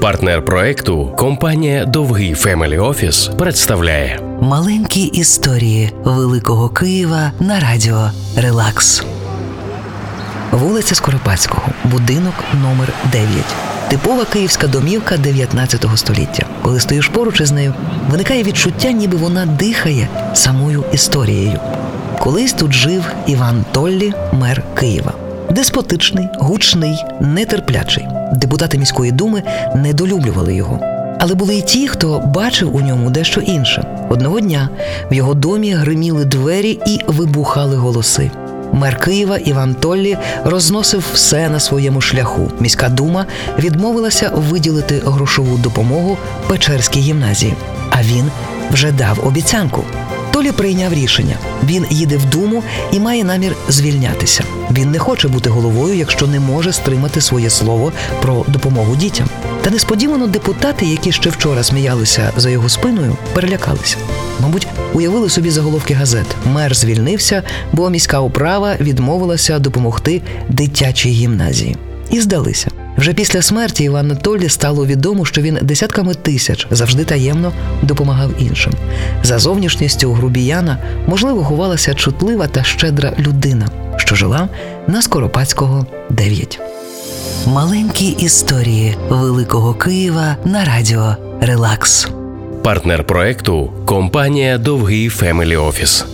Партнер проекту компанія Довгий Family Office представляє Маленькі історії Великого Києва на радіо Релакс. Вулиця Скоропадського, будинок номер 9 Типова київська домівка 19 століття. Коли стоїш поруч із нею, виникає відчуття, ніби вона дихає самою історією. Колись тут жив Іван Толлі, мер Києва. Деспотичний, гучний, нетерплячий. Депутати міської думи недолюблювали його. Але були й ті, хто бачив у ньому дещо інше. Одного дня в його домі гриміли двері і вибухали голоси. Мер Києва Іван Толлі розносив все на своєму шляху. Міська дума відмовилася виділити грошову допомогу Печерській гімназії. А він вже дав обіцянку. Толі прийняв рішення. Він їде в думу і має намір звільнятися. Він не хоче бути головою, якщо не може стримати своє слово про допомогу дітям. Та несподівано депутати, які ще вчора сміялися за його спиною, перелякалися. Мабуть, уявили собі заголовки газет. Мер звільнився, бо міська управа відмовилася допомогти дитячій гімназії. І здалися. Вже після смерті Івана Толлі стало відомо, що він десятками тисяч завжди таємно допомагав іншим. За зовнішністю грубіяна можливо ховалася чутлива та щедра людина, що жила на Скоропадського 9. Маленькі історії Великого Києва на радіо Релакс. партнер проекту компанія Довгий Family Office.